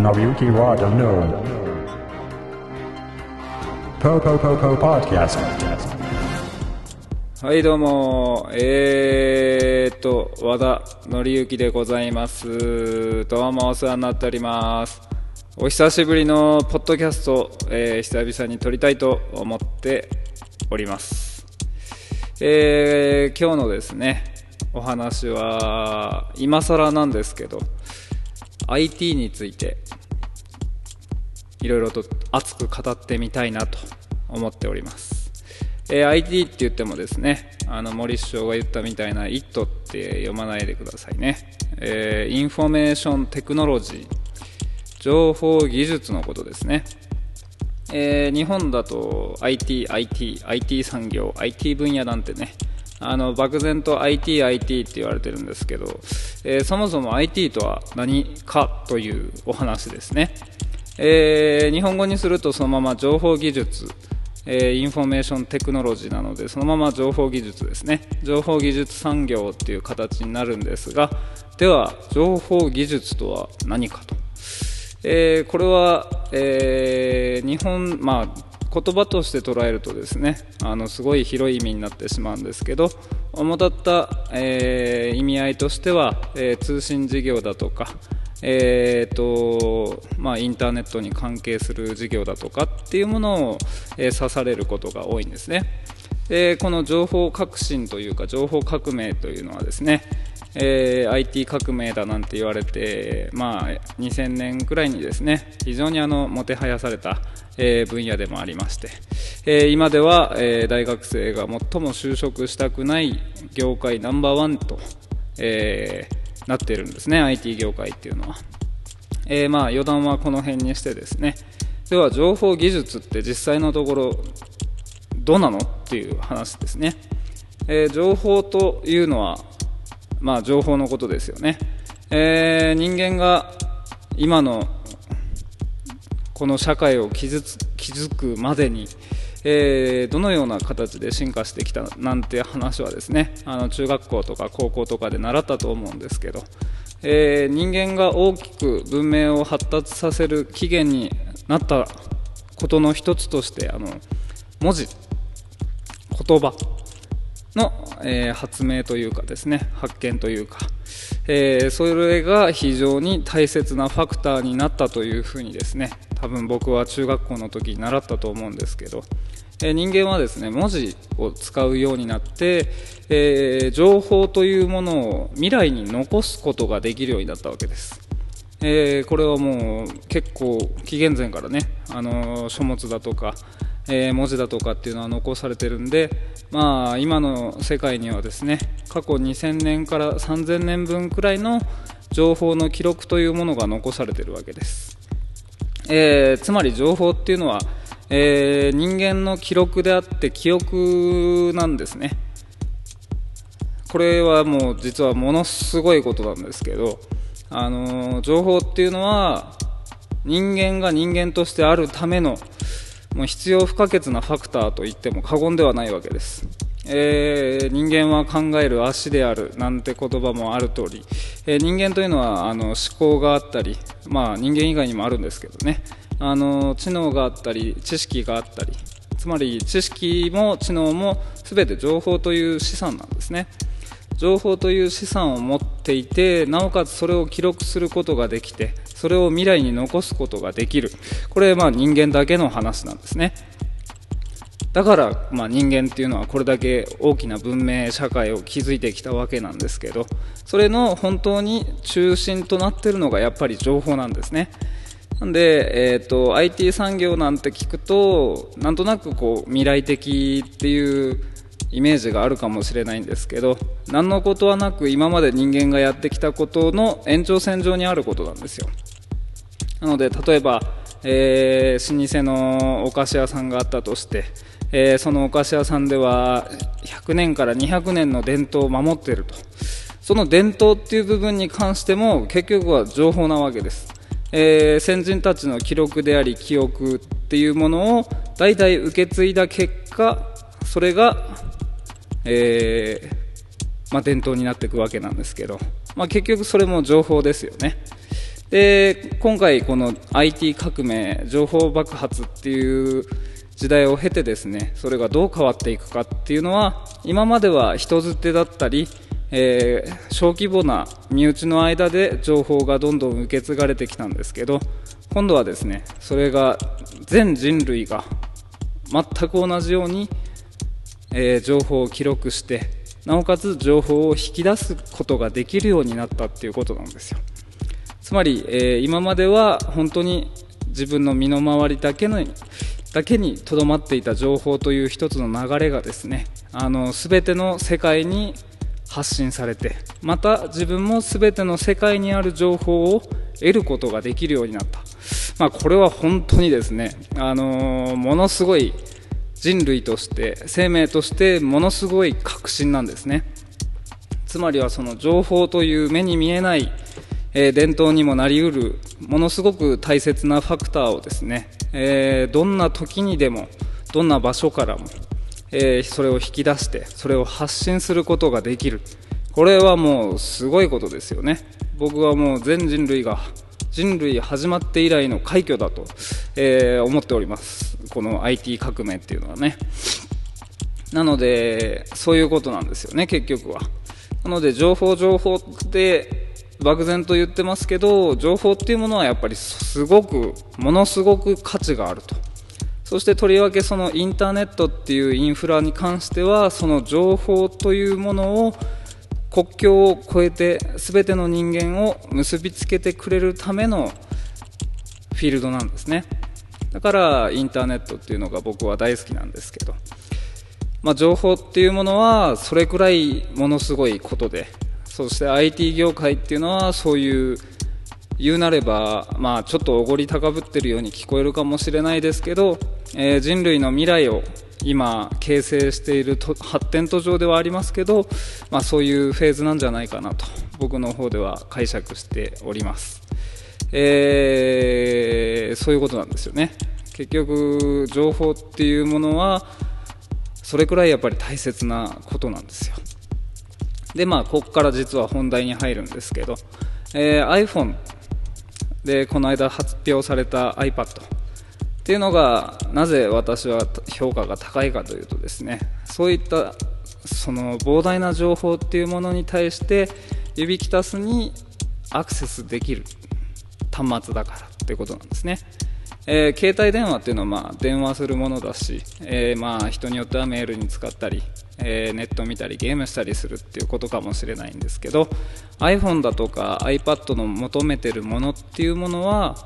Nariyuki Wada no. Po po po po podcast. はい、どうも、えーっと、和田紀之でございます。どうもお世話になっております。お久しぶりのポッドキャスト、えー久々に撮りたいと思っております。えー今日のですね、お話は、今更なんですけど、IT について、いろいろと熱く語ってみたいなと思っております。えー IT って言ってもですね、あの森首相が言ったみたいな IT って読まないでくださいね。えー information technology、情報技術のことですね。えー日本だと IT、IT、IT 産業、IT 分野なんてね、あの漠然と IT、IT って言われてるんですけど、えーそもそも IT とは何かというお話ですね。えー日本語にするとそのまま情報技術、えー information technology なのでそのまま情報技術ですね情報技術産業っていう形になるんですがでは情報技術とは何かとえこれは、え日本、まあ、言葉として捉えるとですねあのすごい広い意味になってしまうんですけど主だった、えー意味合いとしては、えー通信事業だとか、えーとまあ、インターネットに関係する事業だとかっていうものを、えー指されることが多いんですね。でこの情報革新というか情報革命というのはですね、えー IT 革命だなんて言われて、まあ、2000年くらいにですね非常にあのもてはやされた、えー分野でもありまして、えー今では、えー大学生が最も就職したくない業界ナンバーワンと、えーなっているんですね IT 業界っていうのは。えーまあ余談はこの辺にしてですねでは情報技術って実際のところどうなのっていう話ですね、えー情報というのは、まあ、情報のことですよね、えー人間が今のこの社会を築つ築くまでに、えーどのような形で進化してきたなんて話はですねあの中学校とか高校とかで習ったと思うんですけど、えー人間が大きく文明を発達させる起源になったことの一つとしてあの文字言葉の、えー発明というかですね発見というか、えーそれが非常に大切なファクターになったというふうにですね多分僕は中学校の時に習ったと思うんですけど、えー人間はですね文字を使うようになって、えー情報というものを未来に残すことができるようになったわけです。えーこれはもう結構紀元前からね、あの書物だとか、えー文字だとかっていうのは残されてるんで、まあ、今の世界にはですね過去2000年から3000年分くらいの情報の記録というものが残されてるわけです、えーつまり情報っていうのは、えー人間の記録であって記憶なんですね。これはもう実はものすごいことなんですけど、あの情報っていうのは人間が人間としてあるためのもう必要不可欠なファクターと言っても過言ではないわけです、えー人間は考える足であるなんて言葉もある通り、えー人間というのはあの思考があったり、まあ、人間以外にもあるんですけどね。あの知能があったり知識があったり。つまり知識も知能も全て情報という資産なんですね。情報という資産を持っていてなおかつそれを記録することができてそれを未来に残すことができる。これまあ人間だけの話なんですね。だから、まあ、人間っていうのはこれだけ大きな文明社会を築いてきたわけなんですけどそれの本当に中心となってるのがやっぱり情報なんですね。なんで、えー、と IT 産業なんて聞くとなんとなくこう未来的っていうイメージがあるかもしれないんですけど何のことはなく今まで人間がやってきたことの延長線上にあることなんですよ。なので例えば、えー老舗のお菓子屋さんがあったとして、えーそのお菓子屋さんでは100年から200年の伝統を守っていると。その伝統っていう部分に関しても結局は情報なわけです、えー先人たちの記録であり記憶っていうものを代々受け継いだ結果それが、えーまあ、伝統になっていくわけなんですけど、まあ、結局それも情報ですよね。で今回この IT 革命情報爆発っていう時代を経てですねそれがどう変わっていくかっていうのは今までは人づてだったり、えー、小規模な身内の間で情報がどんどん受け継がれてきたんですけど今度はですねそれが全人類が全く同じように、えー、情報を記録してなおかつ情報を引き出すことができるようになったっていうことなんですよ。つまり、えー、今までは本当に自分の身の回りだけのだけにとどまっていた情報という一つの流れがですねあの全ての世界に発信されてまた自分も全ての世界にある情報を得ることができるようになった、まあ、これは本当にですね、あのー、ものすごい人類として生命としてものすごい革新なんですね。つまりはその情報という目に見えないえ、伝統にもなりうるものすごく大切なファクターをですね、え、どんな時にでもどんな場所からも、え、それを引き出してそれを発信することができる。これはもうすごいことですよね。僕はもう全人類が人類始まって以来の快挙だと、え、思っております。この IT 革命っていうのはね。なのでそういうことなんですよね結局は。なので情報情報って漠然と言ってますけど情報っていうものはやっぱりすごくものすごく価値があると。そしてとりわけそのインターネットっていうインフラに関してはその情報というものを国境を越えて全ての人間を結びつけてくれるためのフィールドなんですね。だからインターネットっていうのが僕は大好きなんですけど、まあ、情報っていうものはそれくらいものすごいことで。そして IT 業界っていうのはそういう言うなれば、まあ、ちょっとおごり高ぶってるように聞こえるかもしれないですけど、えー、人類の未来を今形成している発展途上ではありますけど、まあ、そういうフェーズなんじゃないかなと僕の方では解釈しております、えー、そういうことなんですよね。結局情報っていうものはそれくらいやっぱり大切なことなんですよ。でまあここから実は本題に入るんですけど、えー、iPhone でこの間発表された iPad っていうのがなぜ私は評価が高いかというとですねそういったその膨大な情報っていうものに対して指きたすにアクセスできる。端末だからっていうことなんですね。えー、携帯電話っていうのはまあ電話するものだし、えー、まあ人によってはメールに使ったり、えー、ネット見たりゲームしたりするっていうことかもしれないんですけど iPhone だとか iPad の求めてるものっていうものは、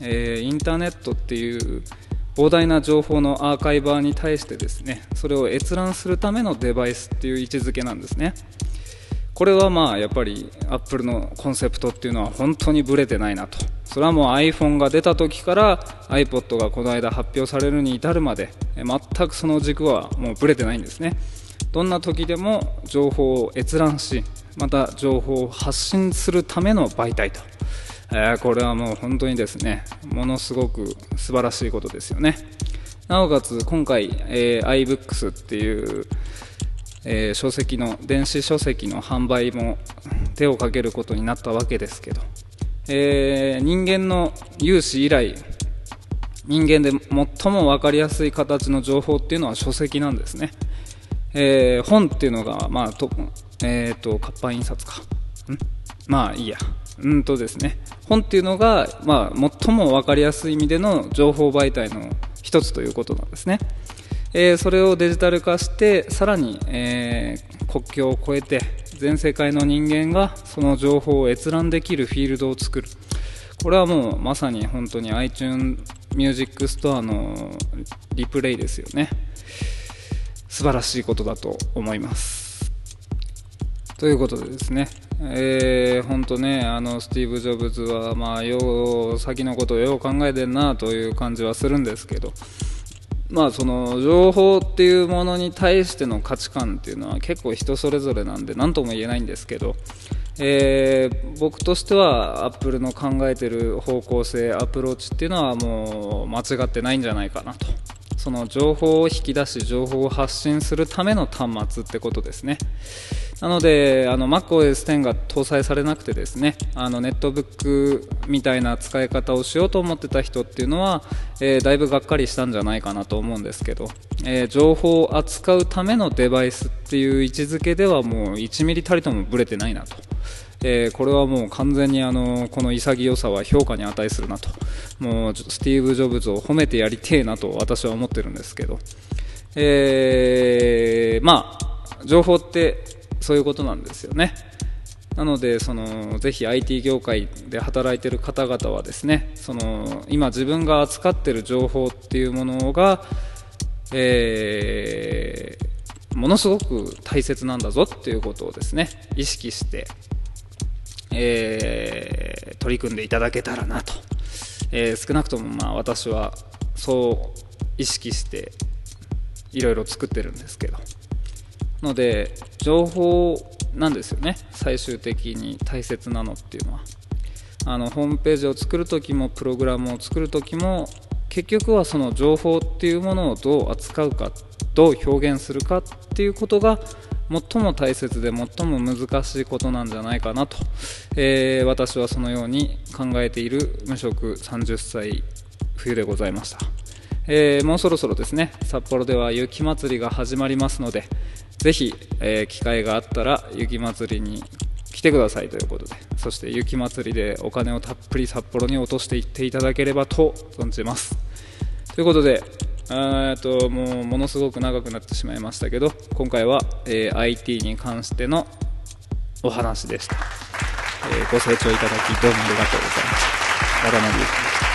えインターネットっていう膨大な情報のアーカイバーに対してですねそれを閲覧するためのデバイスっていう位置づけなんですね。これはまあやっぱりアップルのコンセプトっていうのは本当にブレてないなと。それはもう iPhone が出た時から iPod がこの間発表されるに至るまで全くその軸はもうブレてないんですね。どんな時でも情報を閲覧しまた情報を発信するための媒体と、えー、これはもう本当にですねものすごく素晴らしいことですよね。なおかつ今回、えー、iBooks っていうえー、書籍の電子書籍の販売も手をかけることになったわけですけど。えー、人間の有史以来人間で最も分かりやすい形の情報っていうのは書籍なんですね、えー、本っていうのが、まあとえーと、活版印刷か。ん？まあいいや。うんとですね。本っていうのが、まあ、最も分かりやすい意味での情報媒体の一つということなんですね、えー、それをデジタル化してさらに、えー、国境を越えて全世界の人間がその情報を閲覧できるフィールドを作る。これはもうまさに本当に iTunes Music Store のリプレイですよね。素晴らしいことだと思います。ということでですね。えー、本当ね、あのスティーブ・ジョブズは、まあ、よう先のことをよう考えてんなという感じはするんですけど、まあその情報っていうものに対しての価値観っていうのは結構人それぞれなんで何とも言えないんですけど、えー、僕としてはアップルの考えてる方向性アプローチっていうのはもう間違ってないんじゃないかなと。その情報を引き出し情報を発信するための端末ってことですね。なので、あの MacOS10 が搭載されなくてですね、あのネットブックみたいな使い方をしようと思ってた人っていうのは、えー、だいぶがっかりしたんじゃないかなと思うんですけど、えー、情報を扱うためのデバイスっていう位置づけではもう1ミリたりともブレてないなと。えー、これはもう完全にあのこの潔さは評価に値するなともうスティーブ・ジョブズを褒めてやりてえなと私は思ってるんですけど、えー、まあ情報ってそういうことなんですよね。なのでそのぜひ IT 業界で働いている方々はですねその今自分が扱っている情報っていうものが、えー、ものすごく大切なんだぞっていうことをですね意識して、えー、取り組んでいただけたらなと、えー、少なくともまあ私はそう意識していろいろ作ってるんですけどので情報なんですよね。最終的に大切なのっていうのは。あのホームページを作るときもプログラムを作るときも結局はその情報っていうものをどう扱うかどう表現するかっていうことが最も大切で最も難しいことなんじゃないかなと、えー、私はそのように考えている無職30歳冬でございました、えー、もうそろそろですね札幌では雪まつりが始まりますのでぜひ、えー、機会があったら雪まつりに来てくださいということで。そして雪まつりでお金をたっぷり札幌に落としていっていただければと存じます。ということでえともうものすごく長くなってしまいましたけど今回は、えー、IT に関してのお話でした、えー、ご清聴いただきどうもありがとうございました。和田まで